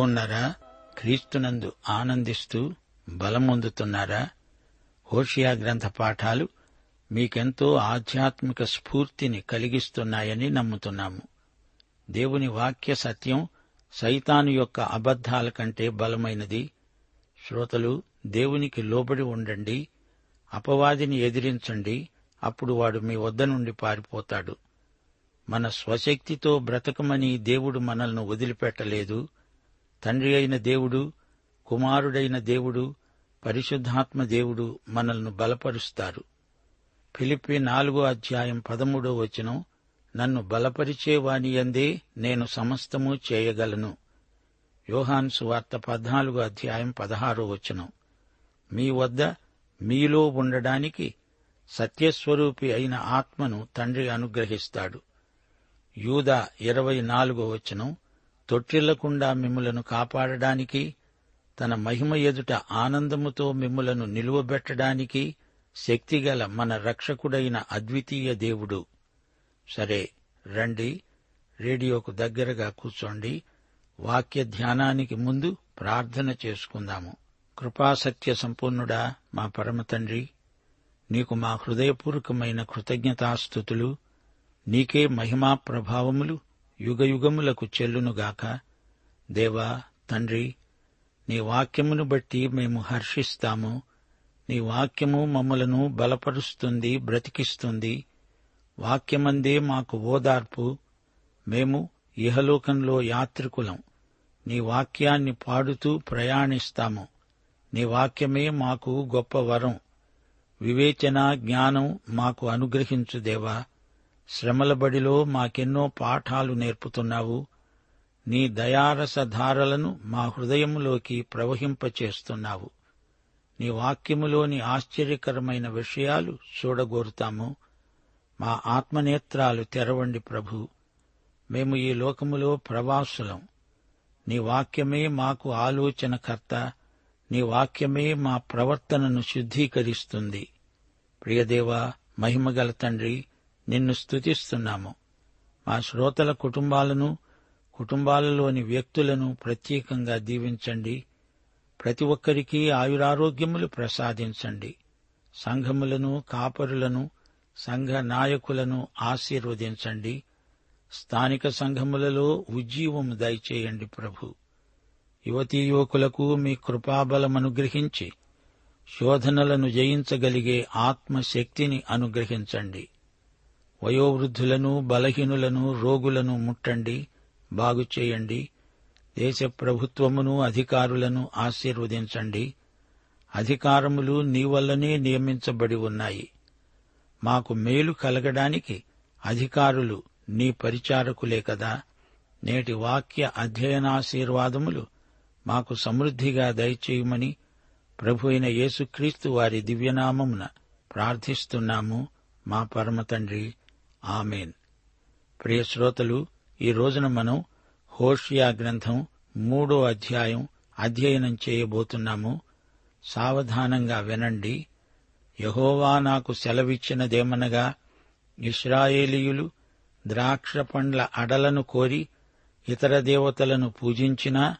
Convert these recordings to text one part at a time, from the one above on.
బావున్నారా క్రీస్తునందు ఆనందిస్తూ బలమొందుతున్నారా హోషియా గ్రంథ పాఠాలు మీకెంతో ఆధ్యాత్మిక స్ఫూర్తిని కలిగిస్తున్నాయని నమ్ముతున్నాము. దేవుని వాక్య సత్యం సైతాను యొక్క అబద్ధాల కంటే బలమైనది. శ్రోతలు దేవునికి లోబడి ఉండండి. అపవాదిని ఎదిరించండి. అప్పుడు వాడు మీ వద్ద నుండి పారిపోతాడు. మన స్వశక్తితో బ్రతకమని దేవుడు మనల్ని వదిలిపెట్టలేదు. తండ్రి అయిన దేవుడు కుమారుడైన దేవుడు పరిశుద్ధాత్మ దేవుడు మనల్ని బలపరుస్తారు. ఫిలిప్పి నాలుగో అధ్యాయం పదమూడో వచనం నన్ను బలపరిచేవాని అందే నేను సమస్తము చేయగలను. యోహాన్ సువార్త పద్నాలుగో అధ్యాయం పదహారో వచనం మీ వద్ద మీలో ఉండడానికి సత్యస్వరూపి అయిన ఆత్మను తండ్రి అనుగ్రహిస్తాడు. యూదా ఇరవై నాలుగో వచనం తొట్టిల్లకుండా మిమ్ములను కాపాడడానికి తన మహిమ ఎదుట ఆనందముతో మిమ్ములను నిలువబెట్టడానికి శక్తిగల మన రక్షకుడైన అద్వితీయ దేవుడు. సరే రండి రేడియోకు దగ్గరగా కూర్చోండి. వాక్య ధ్యానానికి ముందు ప్రార్థన చేసుకుందాము. కృపాసత్య సంపూర్ణుడా మా పరమతండ్రి నీకు మా హృదయపూర్వకమైన కృతజ్ఞతాస్థుతులు నీకే మహిమా ప్రభావములు యుగయుగములకు చెల్లునుగాక. దేవా తండ్రి నీ వాక్యమును బట్టి మేము హర్షిస్తాము. నీ వాక్యము మమ్మలను బలపరుస్తుంది బ్రతికిస్తుంది. వాక్యమందే మాకు ఓదార్పు. మేము ఇహలోకంలో యాత్రికులం. నీ వాక్యాన్ని పాడుతూ ప్రయాణిస్తాము. నీ వాక్యమే మాకు గొప్ప వరం. వివేచన జ్ఞానం మాకు అనుగ్రహించు దేవా. శ్రమల బడిలో మాకెన్నో పాఠాలు నేర్పుతున్నావు. నీ దయారస ధారలను మా హృదయంలోకి ప్రవహింపచేస్తున్నావు. నీ వాక్యములోని ఆశ్చర్యకరమైన విషయాలు చూడగోరుతాము. మా ఆత్మనేత్రాలు తెరవండి ప్రభు. మేము ఈ లోకములో ప్రవాసులం. నీ వాక్యమే మాకు ఆలోచనకర్త. నీ వాక్యమే మా ప్రవర్తనను శుద్ధీకరిస్తుంది. ప్రియదేవా మహిమగల తండ్రి నిన్ను స్తుతిస్తున్నాము. మా శ్రోతల కుటుంబాలను కుటుంబాలలోని వ్యక్తులను ప్రత్యేకంగా దీవించండి. ప్రతి ఒక్కరికి ఆయురారోగ్యములు ప్రసాదించండి. సంఘములను కాపరులను సంఘ నాయకులను ఆశీర్వదించండి. స్థానిక సంఘములలో ఉజ్జీవము దయచేయండి ప్రభు. యువతీ యువకులకు మీ కృపాబలమనుగ్రహించి శోధనలను జయించగలిగే ఆత్మశక్తిని అనుగ్రహించండి. వయోవృద్ధులను బలహీనులను రోగులను ముట్టండి బాగుచేయండి దేశ ప్రభుత్వమును అధికారులను ఆశీర్వదించండి. అధికారములు నీ వల్లనే నియమించబడి ఉన్నాయి. మాకు మేలు కలగడానికి అధికారులు నీ పరిచారకులే కదా. నేటి వాక్య అధ్యయనాశీర్వాదములు మాకు సమృద్ధిగా దయచేయమని ప్రభు అయిన యేసుక్రీస్తు వారి దివ్యనామమున ప్రార్థిస్తున్నాము. మా పరమతండ్రి ఆమెన్. ప్రియ శ్రోతలు ఈ రోజున మనం హోషియా గ్రంథం మూడో అధ్యాయం అధ్యయనం చేయబోతున్నాము. సావధానంగా వినండి. యహోవా నాకు సెలవిచ్చినదేమనగా ఇస్రాయేలీయులు ద్రాక్ష పండ్ల అడలను కోరి ఇతర దేవతలను పూజించినా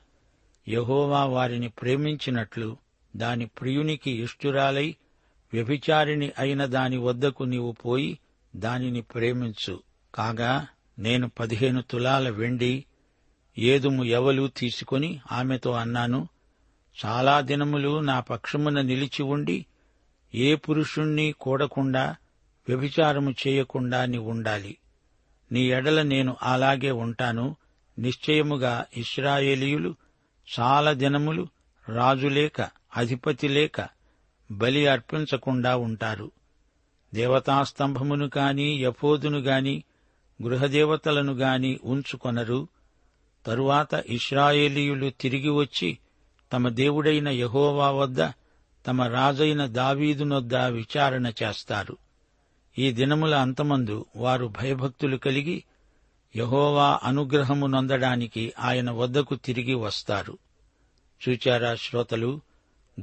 యహోవా వారిని ప్రేమించినట్లు దాని ప్రియునికి ఇష్టురాలై వ్యభిచారిణి అయిన దాని వద్దకు నీవు పోయి దానిని ప్రేమించు. కాగా నేను పదిహేను తులాల వెండి ఏదుము ఎవలు తీసుకొని ఆమెతో అన్నాను చాలా దినములు నా పక్షమున నిలిచి ఉండి ఏ పురుషుణ్ణి కూడకుండా వ్యభిచారము చేయకుండా నీ ఉండాలి. నీ ఎడల నేను అలాగే ఉంటాను. నిశ్చయముగా ఇస్రాయేలీయులు చాలా దినములు రాజులేక అధిపతి లేక బలి అర్పించకుండా ఉంటారు. దేవతాస్తంభమును గాని యఫోదును గాని గృహదేవతలను గాని ఉంచుకొనరు. తరువాత ఇస్రాయేలీయులు తిరిగి వచ్చి తమ దేవుడైన యహోవా వద్ద తమ రాజైన దావీదునొద్ద విచారణ చేస్తారు. ఈ దినముల అంతమందు వారు భయభక్తులు కలిగి యహోవా అనుగ్రహము నొందడానికి ఆయన వద్దకు తిరిగి వస్తారు. చూచారా శ్రోతలు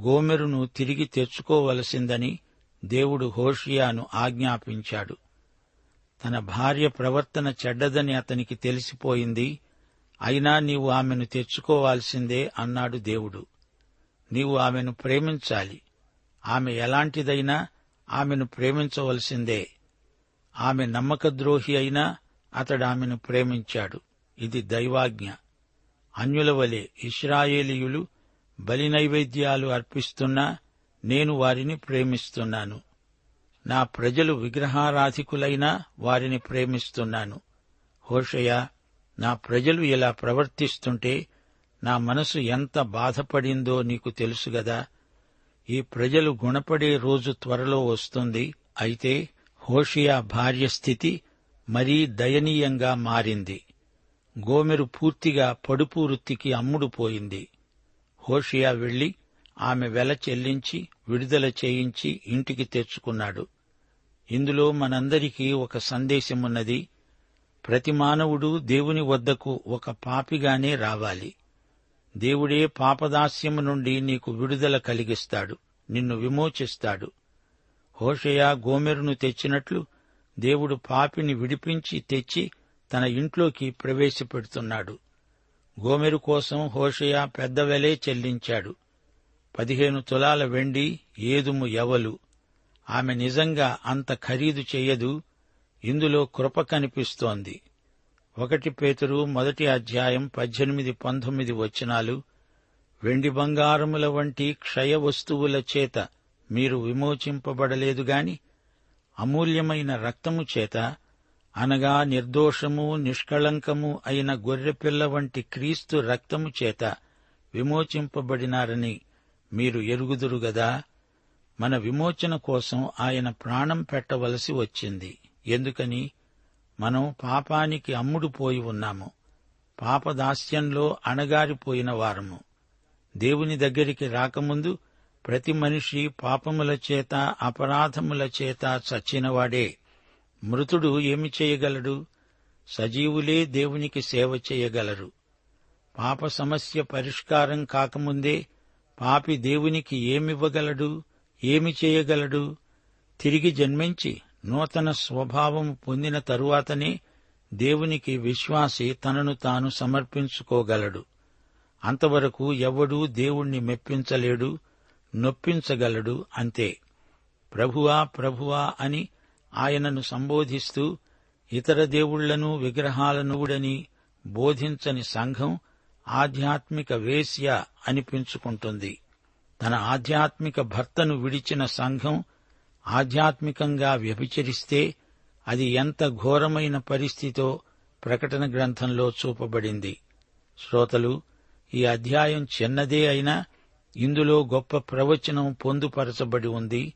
గోమెరును తిరిగి తెచ్చుకోవలసిందని దేవుడు హోషియాను ఆజ్ఞాపించాడు. తన భార్య ప్రవర్తన చెడ్డదని అతనికి తెలిసిపోయింది. అయినా నీవు ఆమెను తెచ్చుకోవాల్సిందే అన్నాడు దేవుడు. నీవు ఆమెను ప్రేమించాలి. ఆమె ఎలాంటిదైనా ఆమెను ప్రేమించవలసిందే. ఆమె నమ్మకద్రోహి అయినా అతడు ఆమెను ప్రేమించాడు. ఇది దైవాజ్ఞ. అన్యుల వలె ఇస్రాయేలీయులు బలి నైవేద్యాలు అర్పిస్తున్నా నేను వారిని ప్రేమిస్తున్నాను. నా ప్రజలు విగ్రహారాధికులైనా వారిని ప్రేమిస్తున్నాను. హోషయ నా ప్రజలు ఇలా ప్రవర్తిస్తుంటే నా మనసు ఎంత బాధపడిందో నీకు తెలుసు గదా. ఈ ప్రజలు గుణపడే రోజు త్వరలో వస్తుంది. అయితే హోషియా భార్య స్థితి మరీ దయనీయంగా మారింది. గోమెరు పూర్తిగా పడుపు వృత్తికి అమ్ముడుపోయింది. హోషియా వెళ్ళి ఆమె వెల చెల్లించి విడుదల చేయించి ఇంటికి తెచ్చుకున్నాడు. ఇందులో మనందరికీ ఒక సందేశమున్నది. ప్రతి మానవుడు దేవుని వద్దకు ఒక పాపిగానే రావాలి. దేవుడే పాపదాస్యము నుండి నీకు విడుదల కలిగిస్తాడు. నిన్ను విమోచిస్తాడు. హోషయ గోమెరును తెచ్చినట్లు దేవుడు పాపిని విడిపించి తెచ్చి తన ఇంట్లోకి ప్రవేశపెడుతున్నాడు. గోమెరు కోసం హోషయ పెద్ద వెలే చెల్లించాడు. పదిహేను తులాల వెండి ఏదుము ఎవలు? ఆమె నిజంగా అంత ఖరీదు చెయ్యదు ఇందులో కృప కనిపిస్తోంది. ఒకటి పేతురు మొదటి అధ్యాయం పద్దెనిమిది పంతొమ్మిది వచనాలు వెండి బంగారముల వంటి క్షయ వస్తువుల చేత మీరు విమోచింపబడలేదు గాని అమూల్యమైన రక్తము చేత అనగా నిర్దోషము నిష్కళంకము అయిన గొర్రెపిల్ల వంటి క్రీస్తు రక్తము చేత విమోచింపబడినారని మీరు ఎరుగుదురు గదా? మన విమోచన కోసం ఆయన ప్రాణం పెట్టవలసి వచ్చింది. ఎందుకని? మనం పాపానికి అమ్ముడుపోయి ఉన్నాము. పాపదాస్యంలో అణగారిపోయిన వారము. దేవుని దగ్గరికి రాకముందు ప్రతి మనిషి పాపముల చేత అపరాధముల చేత చచ్చినవాడే. మృతుడు ఏమి చేయగలడు? సజీవులే దేవునికి సేవ చేయగలరు. పాప సమస్య పరిష్కారం కాకముందే పాపి దేవునికి ఏమివ్వగలడు? ఏమి చేయగలడు? తిరిగి జన్మించి నూతన స్వభావం పొందిన తరువాతనే దేవునికి విశ్వాసి తనను తాను సమర్పించుకోగలడు. అంతవరకు ఎవడూ దేవుణ్ణి మెప్పించలేడు నొప్పించగలడు అంతే. ప్రభువా ప్రభువా అని ఆయనను సంబోధిస్తూ ఇతర దేవుళ్ళను విగ్రహాలనుడని బోధించని సంఘం ఆధ్యాత్మిక వేశ్య అనిపించుకుంటుంది. తన ఆధ్యాత్మిక భర్తను విడిచిన సంఘం ఆధ్యాత్మికంగా వ్యభిచరిస్తే అది ఎంత ఘోరమైన పరిస్థితో ప్రకటన గ్రంథంలో చూపబడింది. శ్రోతలు ఈ అధ్యాయం చిన్నదే అయినా ఇందులో గొప్ప ప్రవచనం పొందుపరచబడి ఉంది.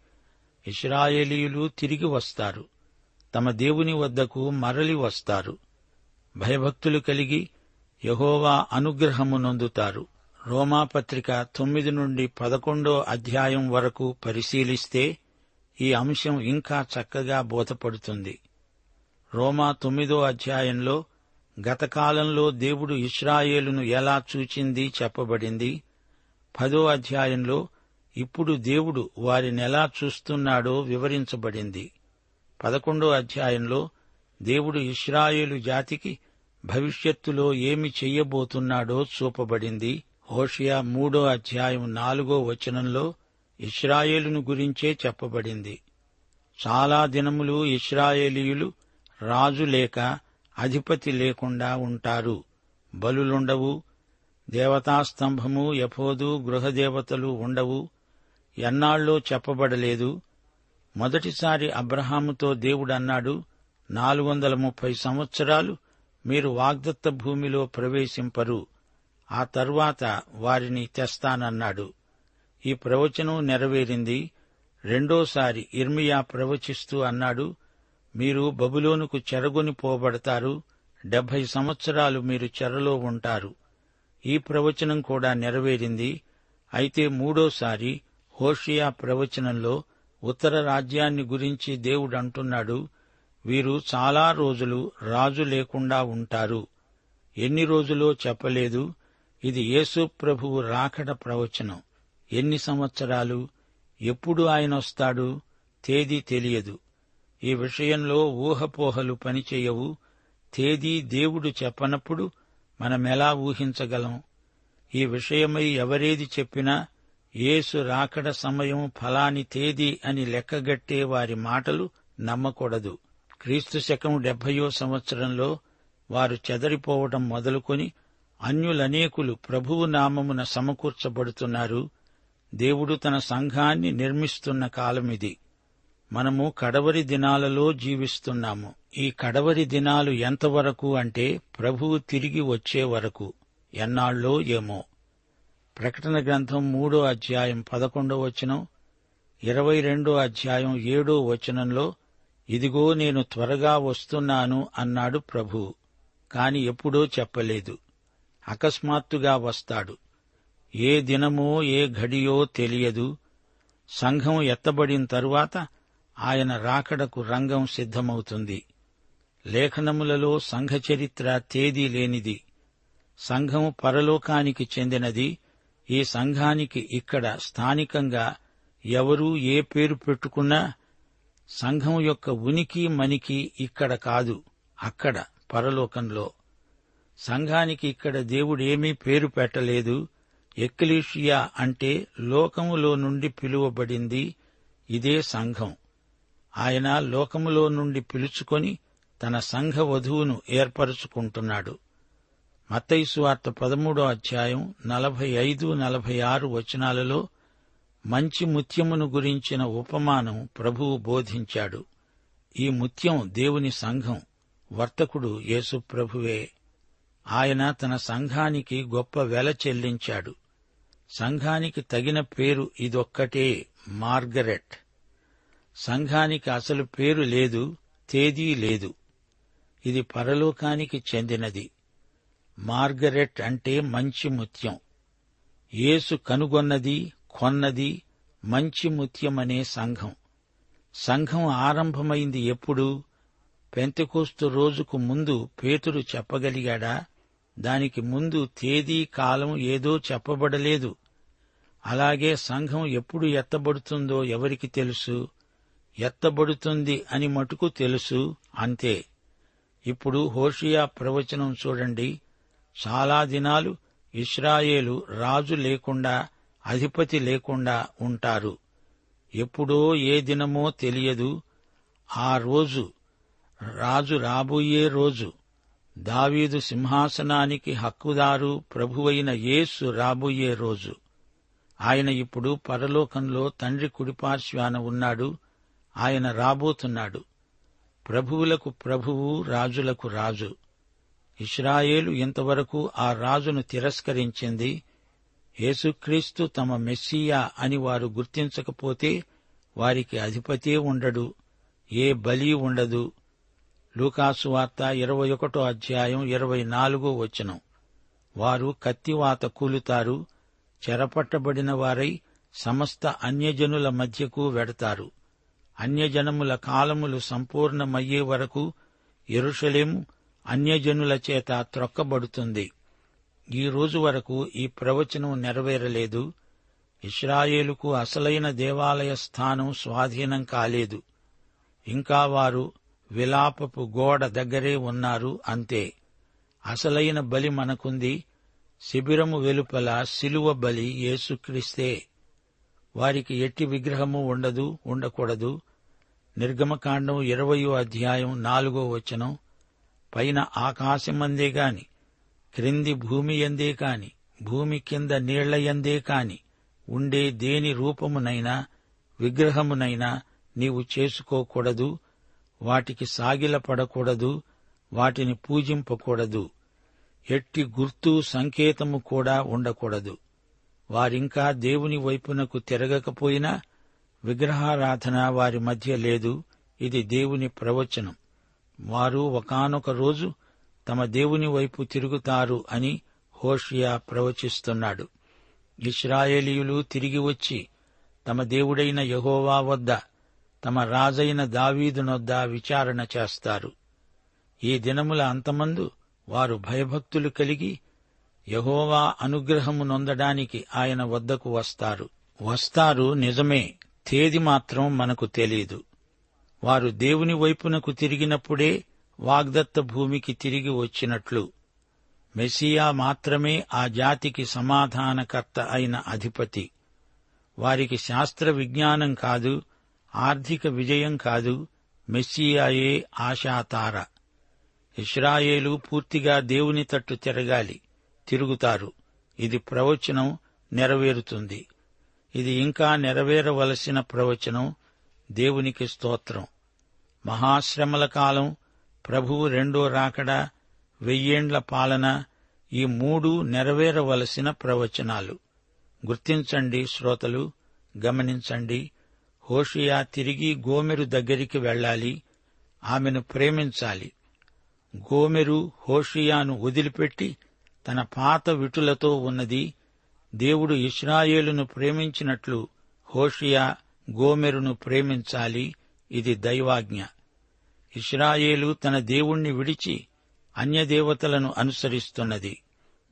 ఇస్రాయేలీయులు తిరిగి వస్తారు. తమ దేవుని వద్దకు మరలి వస్తారు. భయభక్తులు కలిగి యహోవా అనుగ్రహము నొందుతారు రోమాపత్రిక తొమ్మిది నుండి పదకొండో అధ్యాయం వరకు పరిశీలిస్తే ఈ అంశం ఇంకా చక్కగా బోధపడుతుంది. రోమా తొమ్మిదో అధ్యాయంలో గతకాలంలో దేవుడు ఇస్రాయేలును ఎలా చూచింది చెప్పబడింది. పదో అధ్యాయంలో ఇప్పుడు దేవుడు వారినెలా చూస్తున్నాడో వివరించబడింది. పదకొండో అధ్యాయంలో దేవుడు ఇస్రాయేలు జాతికి భవిష్యత్తులో ఏమి చెయ్యబోతున్నాడో చూపబడింది. హోషియా మూడో అధ్యాయం నాలుగో వచనంలో ఇస్రాయేలును గురించే చెప్పబడింది. చాలా దినములు ఇస్రాయేలీయులు రాజు లేక అధిపతి లేకుండా ఉంటారు. బలులుండవు. దేవతాస్తంభము యఫోదు గృహదేవతలు ఉండవు. ఎన్నాళ్ళో చెప్పబడలేదు. మొదటిసారి అబ్రహాముతో దేవుడన్నాడు. నాలుగు వందల ముప్పై సంవత్సరాలు మీరు వాగ్దత్త భూమిలో ప్రవేశింపరు. ఆ తర్వాత వారిని తెస్తానన్నాడు. ఈ ప్రవచనం నెరవేరింది. రెండోసారి ఇర్మియా ప్రవచిస్తూ అన్నాడు మీరు బబులోనుకు చెరగొని పోబడతారు. డెబ్బై సంవత్సరాలు మీరు చెరలో ఉంటారు. ఈ ప్రవచనం కూడా నెరవేరింది. అయితే మూడోసారి హోషియా ప్రవచనంలో ఉత్తర రాజ్యాన్ని గురించి దేవుడంటున్నాడు అంటున్నాడు. వీరు చాలా రోజులు రాజు లేకుండా ఉంటారు. ఎన్ని రోజులో చెప్పలేదు. ఇది యేసు ప్రభువు రాకడ ప్రవచనం. ఎన్ని సంవత్సరాలు? ఎప్పుడు ఆయన వస్తాడు? తేదీ తెలియదు. ఈ విషయంలో ఊహపోహలు పనిచేయవు. తేదీ దేవుడు చెప్పనప్పుడు మనమెలా ఊహించగలం? ఈ విషయమై ఎవరేది చెప్పినా యేసు రాకడ సమయం ఫలాని తేదీ అని లెక్కగట్టే వారి మాటలు నమ్మకూడదు. క్రీస్తు శకం డెబ్బయో సంవత్సరంలో వారు చెదరిపోవటం మొదలుకొని అన్యులనేకులు ప్రభువు నామమున సమకూర్చబడుతున్నారు. దేవుడు తన సంఘాన్ని నిర్మిస్తున్న కాలమిది. మనము కడవరి దినాలలో జీవిస్తున్నాము. ఈ కడవరి దినాలు ఎంతవరకు అంటే ప్రభువు తిరిగి వచ్చే వరకు ఎన్నాళ్ళో ఏమో. ప్రకటన గ్రంథం మూడో అధ్యాయం పదకొండో వచనం ఇరవై రెండో అధ్యాయం ఏడో వచనంలో ఇదిగో నేను త్వరగా వస్తున్నాను అన్నాడు ప్రభు కాని ఎప్పుడో చెప్పలేదు. అకస్మాత్తుగా వస్తాడు. ఏ దినమో ఏ ఘడియో తెలియదు. సంఘం ఎత్తబడిన తరువాత ఆయన రాకడకు రంగం సిద్ధమవుతుంది. లేఖనములలో సంఘ చరిత్ర తేదీ లేనిది. సంఘం పరలోకానికి చెందినది. ఈ సంఘానికి ఇక్కడ స్థానికంగా ఎవరూ ఏ పేరు పెట్టుకున్నా సంఘం యొక్క ఉనికి మనికి ఇక్కడ కాదు అక్కడ పరలోకంలో. సంఘానికి ఇక్కడ దేవుడేమీ పేరు పెట్టలేదు. ఎక్లీషియా అంటే లోకములో నుండి పిలువబడింది ఇదే సంఘం. ఆయన లోకములో నుండి పిలుచుకొని తన సంఘ వధువును ఏర్పరుచుకుంటున్నాడు. మత్తైసు వార్త పదమూడో అధ్యాయం నలభై ఐదు నలభై ఆరు వచనాలలో మంచి ముత్యమును గురించిన ఉపమానం ప్రభువు బోధించాడు. ఈ ముత్యం దేవుని సంఘం వర్తకుడు యేసు ప్రభువే. ఆయన తన సంఘానికి గొప్ప వెల చెల్లించాడు. సంఘానికి తగిన పేరు ఇదొక్కటే మార్గరెట్. సంఘానికి అసలు పేరు లేదు తేదీ లేదు. ఇది పరలోకానికి చెందినది. మార్గరెట్ అంటే మంచి ముత్యం. యేసు కనుగొన్నది కొన్నది మంచి ముత్యమనే సంఘం. సంఘం ఆరంభమైంది ఎప్పుడు? పెంతకోస్తు రోజుకు ముందు పేతురు చెప్పగలిగాడా? దానికి ముందు తేదీ కాలం ఏదో చెప్పబడలేదు. అలాగే సంఘం ఎప్పుడు ఎత్తబడుతుందో ఎవరికి తెలుసు? ఎత్తబడుతుంది అని మటుకు తెలుసు అంతే. ఇప్పుడు హోషియా ప్రవచనం చూడండి. చాలా దినాలు ఇస్రాయేలు రాజు లేకుండా అధిపతి లేకుండా ఉంటారు. ఎప్పుడో ఏ దినమో తెలియదు. ఆ రోజు రాజు రాబోయే రోజు దావీదు సింహాసనానికి హక్కుదారు ప్రభువైన యేసు రాబోయే రోజు. ఆయన ఇప్పుడు పరలోకంలో తండ్రి కుడిపార్శ్వాన ఉన్నాడు. ఆయన రాబోతున్నాడు. ప్రభువులకు ప్రభువు రాజులకు రాజు. ఇస్రాయేలు ఇంతవరకు ఆ రాజును తిరస్కరించింది. యేసుక్రీస్తు తమ మెస్సియా అని వారు గుర్తించకపోతే వారికి అధిపతే ఉండడు ఏ బలి ఉండదు. లూకాసు వార్త ఇరవై ఒకటో అధ్యాయం ఇరవై నాలుగో వచనం. వారు కత్తివాత కూలుతారు చెరపట్టబడిన వారై సమస్త అన్యజనుల మధ్యకు వెడతారు. అన్యజనముల కాలములు సంపూర్ణమయ్యే వరకు ఎరుషలేము అన్యజనుల చేత త్రొక్కబడుతుంది. ఈ రోజు వరకు ఈ ప్రవచనం నెరవేరలేదు. ఇస్రాయేలుకు అసలైన దేవాలయ స్థానం స్వాధీనం కాలేదు. ఇంకా వారు విలాపపు గోడ దగ్గరే ఉన్నారు అంతే. అసలైన బలి మనకుంది. శిబిరము వెలుపల శిలువ బలి యేసుక్రీస్తే. వారికి ఎట్టి విగ్రహము ఉండదు ఉండకూడదు. నిర్గమకాండం ఇరవయో అధ్యాయం నాలుగో వచనం. పైన ఆకాశమందే గాని క్రింది భూమి ఎందే కాని భూమి కింద నీళ్ళ ఎందే కాని ఉండే దేని రూపమునైనా విగ్రహమునైనా నీవు చేసుకోకూడదు వాటికి సాగిలపడకూడదు వాటిని పూజింపకూడదు. ఎట్టి గుర్తు సంకేతము కూడా ఉండకూడదు. వారింకా దేవుని వైపునకు తిరగకపోయినా విగ్రహారాధన వారి మధ్య లేదు ఇది దేవుని ప్రవచనం. వారు ఒకానొక రోజు తమ దేవుని వైపు తిరుగుతారు అని హోషియా ప్రవచిస్తున్నాడు. ఇస్రాయేలీయులు తిరిగి వచ్చి తమ దేవుడైన యహోవా వద్ద తమ రాజైన దావీదునొద్ద విచారణ చేస్తారు. ఈ దినముల అంతమందు వారు భయభక్తులు కలిగి యహోవా అనుగ్రహము నొందడానికి ఆయన వద్దకు వస్తారు. వస్తారు నిజమే తేదీ మాత్రం మనకు తెలియదు వారు దేవుని వైపునకు తిరిగినప్పుడే వాగ్దత్త భూమికి తిరిగి వచ్చినట్లు. మెస్సియా మాత్రమే ఆ జాతికి సమాధానకర్త అయిన అధిపతి. వారికి శాస్త్ర విజ్ఞానం కాదు ఆర్థిక విజయం కాదు మెస్సియాయే ఆశాతార. ఇస్రాయేలు పూర్తిగా దేవుని తట్టు తిరగాలి తిరుగుతారు. ఇది ప్రవచనం నెరవేరుతుంది. ఇది ఇంకా నెరవేరవలసిన ప్రవచనం దేవునికి స్తోత్రం. మహాశ్రమల కాలం ప్రభువు రెండో రాకడ వెయ్యేండ్ల పాలన ఈ మూడు నెరవేరవలసిన ప్రవచనాలు. గుర్తించండి శ్రోతలు గమనించండి. హోషియా తిరిగి గోమెరు దగ్గరికి వెళ్ళాలి. ఆమెను ప్రేమించాలి. గోమెరు హోషియాను వదిలిపెట్టి తన పాత విటులతో ఉన్నది. దేవుడు ఇస్రాయేలును ప్రేమించినట్లు హోషియా గోమెరును ప్రేమించాలి. ఇది దైవాజ్ఞ. ఇస్రాయేలు తన దేవుణ్ణి విడిచి అన్యదేవతలను అనుసరిస్తున్నది.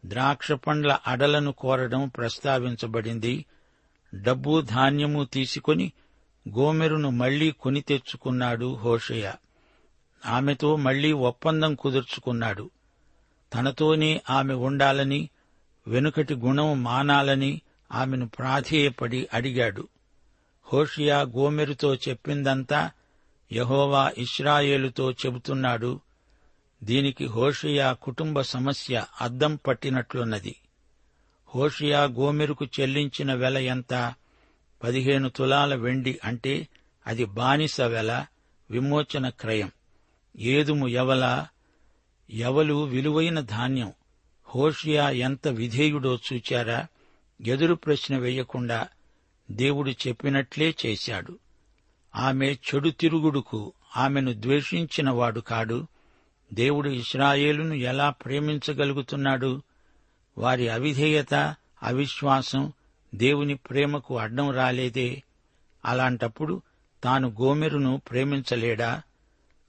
ద్రాక్ష పండ్ల అడలను కోరడం ప్రస్తావించబడింది. డబ్బు ధాన్యము తీసుకొని గోమెరును మళ్ళీ కొని తెచ్చుకున్నాడు హోషయ. ఆమెతో మళ్ళీ ఒప్పందం కుదుర్చుకున్నాడు. తనతోనే ఆమె ఉండాలని వెనుకటి గుణం మానాలని ఆమెను ప్రాధేయపడి అడిగాడు. హోషియా గోమెరుతో చెప్పిందంతా యహోవా ఇస్రాయేలుతో చెబుతున్నాడు దీనికి హోషియా కుటుంబ సమస్య అద్దం పట్టినట్లున్నది. హోషియా గోమెరుకు చెల్లించిన వెల ఎంత? పదిహేను తులాల వెండి అంటే అది బానిస వెల విమోచన క్రయం. ఏదుము ఎవల ఎవలు విలువైన ధాన్యం. హోషియా ఎంత విధేయుడో చూచారా? ఎదురు ప్రశ్న వేయకుండా దేవుడు చెప్పినట్లే చేశాడు. ఆమె చెడు తిరుగుడుకు ఆమెను ద్వేషించినవాడు కాడు. దేవుడు ఇస్రాయేలును ఎలా ప్రేమించగలుగుతున్నాడు? వారి అవిధేయత అవిశ్వాసం దేవుని ప్రేమకు అడ్డం రాలేదే. అలాంటప్పుడు తాను గోమెరును ప్రేమించలేడా?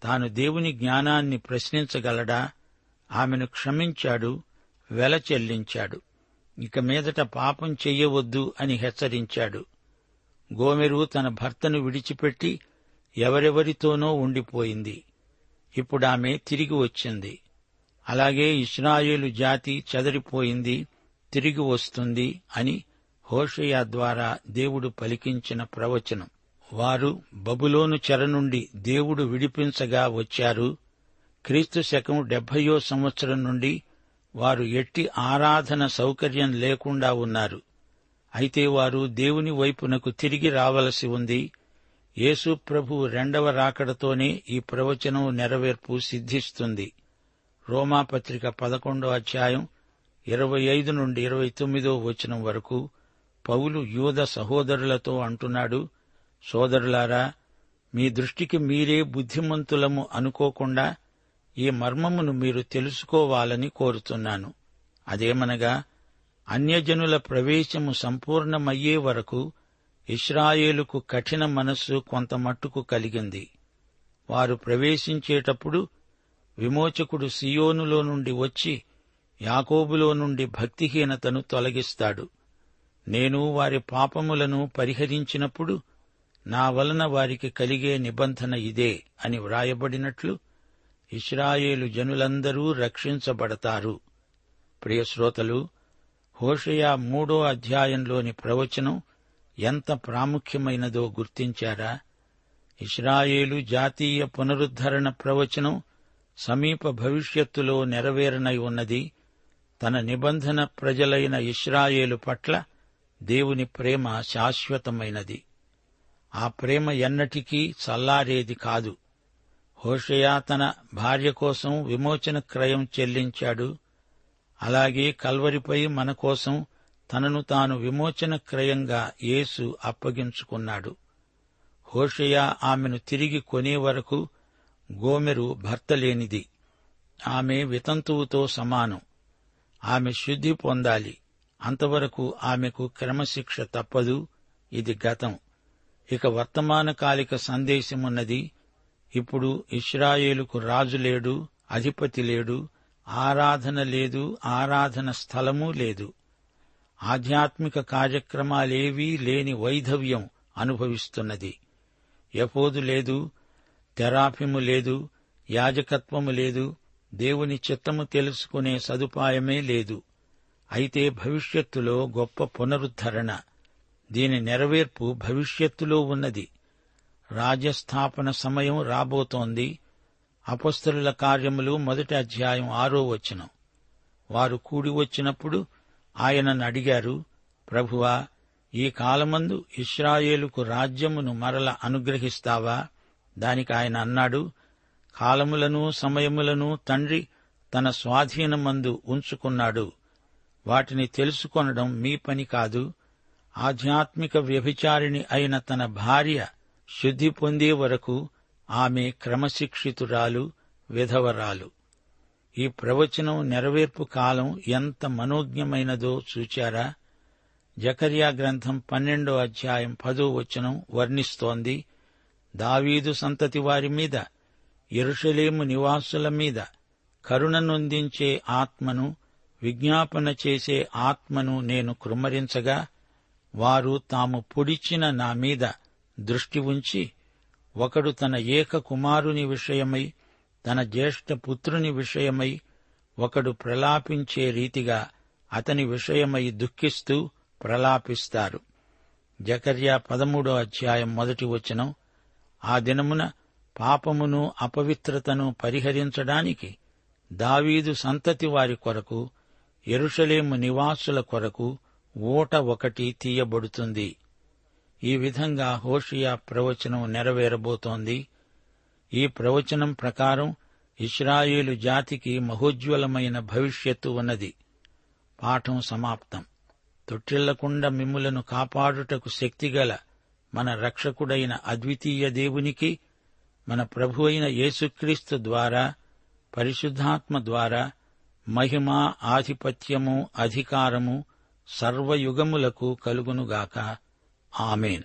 తాను దేవుని జ్ఞానాన్ని ప్రశ్నించగలడా? ఆమెను క్షమించాడు వెల చెల్లించాడు. ఇక మీదట పాపం చెయ్యవద్దు అని హెచ్చరించాడు. గోమెరు తన భర్తను విడిచిపెట్టి ఎవరెవరితోనో ఉండిపోయింది. ఇప్పుడామె తిరిగి వచ్చింది. అలాగే ఇస్రాయేలు జాతి చెదరిపోయింది తిరిగి వస్తుంది అని హోషయ ద్వారా దేవుడు పలికించిన ప్రవచనం. వారు బబులోను చెర నుండి దేవుడు విడిపించగా వచ్చారు. క్రీస్తు శకం డెబ్బయో సంవత్సరం నుండి వారు ఎట్టి ఆరాధన సౌకర్యం లేకుండా ఉన్నారు. అయితే వారు దేవుని వైపునకు తిరిగి రావలసి ఉంది. యేసు ప్రభు రెండవ రాకడతోనే ఈ ప్రవచనం నెరవేర్పు సిద్ధిస్తుంది. రోమాపత్రిక పదకొండో అధ్యాయం ఇరవై ఐదు నుండి ఇరవై తొమ్మిదో వచనం వరకు పౌలు యూద సహోదరులతో అంటున్నాడు సోదరులారా మీ దృష్టికి మీరే బుద్ధిమంతులము అనుకోకుండా ఈ మర్మమును మీరు తెలుసుకోవాలని కోరుతున్నాను. అదేమనగా అన్యజనుల ప్రవేశము సంపూర్ణమయ్యే వరకు ఇస్రాయేలుకు కఠిన మనస్సు కొంత మట్టుకు కలిగింది. వారు ప్రవేశించేటప్పుడు విమోచకుడు సియోనులో నుండి వచ్చి యాకోబులో నుండి భక్తిహీనతను తొలగిస్తాడు. నేను వారి పాపములను పరిహరించినప్పుడు నా వలన వారికి కలిగే నిబంధన ఇదే అని వ్రాయబడినట్లు ఇస్రాయేలు జనులందరూ రక్షించబడతారు. ప్రియశ్రోతలు హోషయా మూడో అధ్యాయంలోని ప్రవచనం ఎంత ప్రాముఖ్యమైనదో గుర్తించారా? ఇస్రాయేలు జాతీయ పునరుద్ధరణ ప్రవచనం సమీప భవిష్యత్తులో నెరవేరనై ఉన్నది. తన నిబంధన ప్రజలైన ఇస్రాయేలు పట్ల దేవుని ప్రేమ శాశ్వతమైనది. ఆ ప్రేమ ఎన్నటికీ చల్లారేది కాదు. హోషయా తన భార్య కోసం విమోచన క్రయం చెల్లించాడు. అలాగే కల్వరిపై మన కోసం తనను తాను విమోచన క్రయంగా యేసు అప్పగించుకున్నాడు. హోషయా ఆమెను తిరిగి కొనే వరకు గోమెరు భర్త లేనిది. ఆమె వితంతువుతో సమానం. ఆమె శుద్ధి పొందాలి. అంతవరకు ఆమెకు క్రమశిక్ష తప్పదు. ఇది గతం. ఇక వర్తమానకాలిక సందేశమున్నది. ఇప్పుడు ఇస్రాయేలుకు రాజు లేడు అధిపతి లేడు ఆరాధన లేదు ఆరాధన స్థలమూ లేదు. ఆధ్యాత్మిక కార్యక్రమాలేవీ లేని వైధవ్యం అనుభవిస్తున్నది. యపోదు లేదు తెరాఫిము లేదు యాజకత్వము లేదు దేవుని చిత్తము తెలుసుకునే సదుపాయమే లేదు. అయితే భవిష్యత్తులో గొప్ప పునరుద్ధరణ దీని నెరవేర్పు భవిష్యత్తులో ఉన్నది. రాజ్యస్థాపన సమయం రాబోతోంది అపస్తుల కార్యములు మొదటి అధ్యాయం ఆరో వచనం. వారు కూడి వచ్చినప్పుడు ఆయనను అడిగారు ప్రభువా ఈ కాలమందు ఇస్రాయేలుకు రాజ్యమును మరల అనుగ్రహిస్తావా? దానికి ఆయన అన్నాడు కాలములను సమయములను తండ్రి తన స్వాధీనమందు ఉంచుకున్నాడు. వాటిని తెలుసుకొనడం మీ పని కాదు. ఆధ్యాత్మిక వ్యభిచారిణి అయిన తన భార్య శుద్ధి పొందే వరకు ఆమె క్రమశిక్షితురాలు విధవరాలు. ఈ ప్రవచనం నెరవేర్పు కాలం ఎంత మనోజ్ఞమైనదో చూచారా? జకర్యా గ్రంథం పన్నెండో అధ్యాయం పదో వచనం వర్ణిస్తోంది దావీదు సంతతి వారి మీద ఎరుషలేము నివాసుల మీద కరుణనొందించే ఆత్మను విజ్ఞాపన చేసే ఆత్మను నేను కృమ్మరించగా వారు తాము పొడిచిన నా మీద దృష్టి ఉంచి ఒకడు తన ఏక కుమారుని విషయమై తన జ్యేష్ఠ పుత్రుని విషయమై ఒకడు ప్రలాపించే రీతిగా అతని విషయమై దుఃఖిస్తూ ప్రలాపిస్తారు. జకర్యా పదమూడో అధ్యాయం మొదటి వచనం ఆ దినమున పాపమును అపవిత్రతను పరిహరించడానికి దావీదు సంతతి వారి కొరకు ఎరుషలేము నివాసుల కొరకు ఓట ఒకటి తీయబడుతుంది. ఈ విధంగా హోషియా ప్రవచనం నెరవేరబోతోంది. ఈ ప్రవచనం ప్రకారం ఇస్రాయేలు జాతికి మహోజ్వలమైన భవిష్యత్తు ఉన్నది. పాఠం సమాప్తం. తొట్టిల్లకుండా మిమ్ములను కాపాడుటకు శక్తిగల మన రక్షకుడైన అద్వితీయ దేవునికి మన ప్రభు అయిన యేసుక్రీస్తు ద్వారా పరిశుద్ధాత్మ ద్వారా మహిమ ఆధిపత్యము అధికారము సర్వయుగములకు కలుగునుగాక. ఆమెన్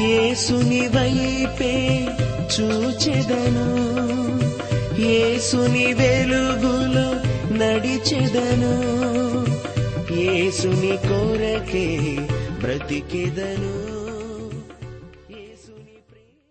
యేసుని వైపే చూచెదను. యేసుని వెలుగులో నడిచెదను. యేసుని కొరకే బ్రతికెదను.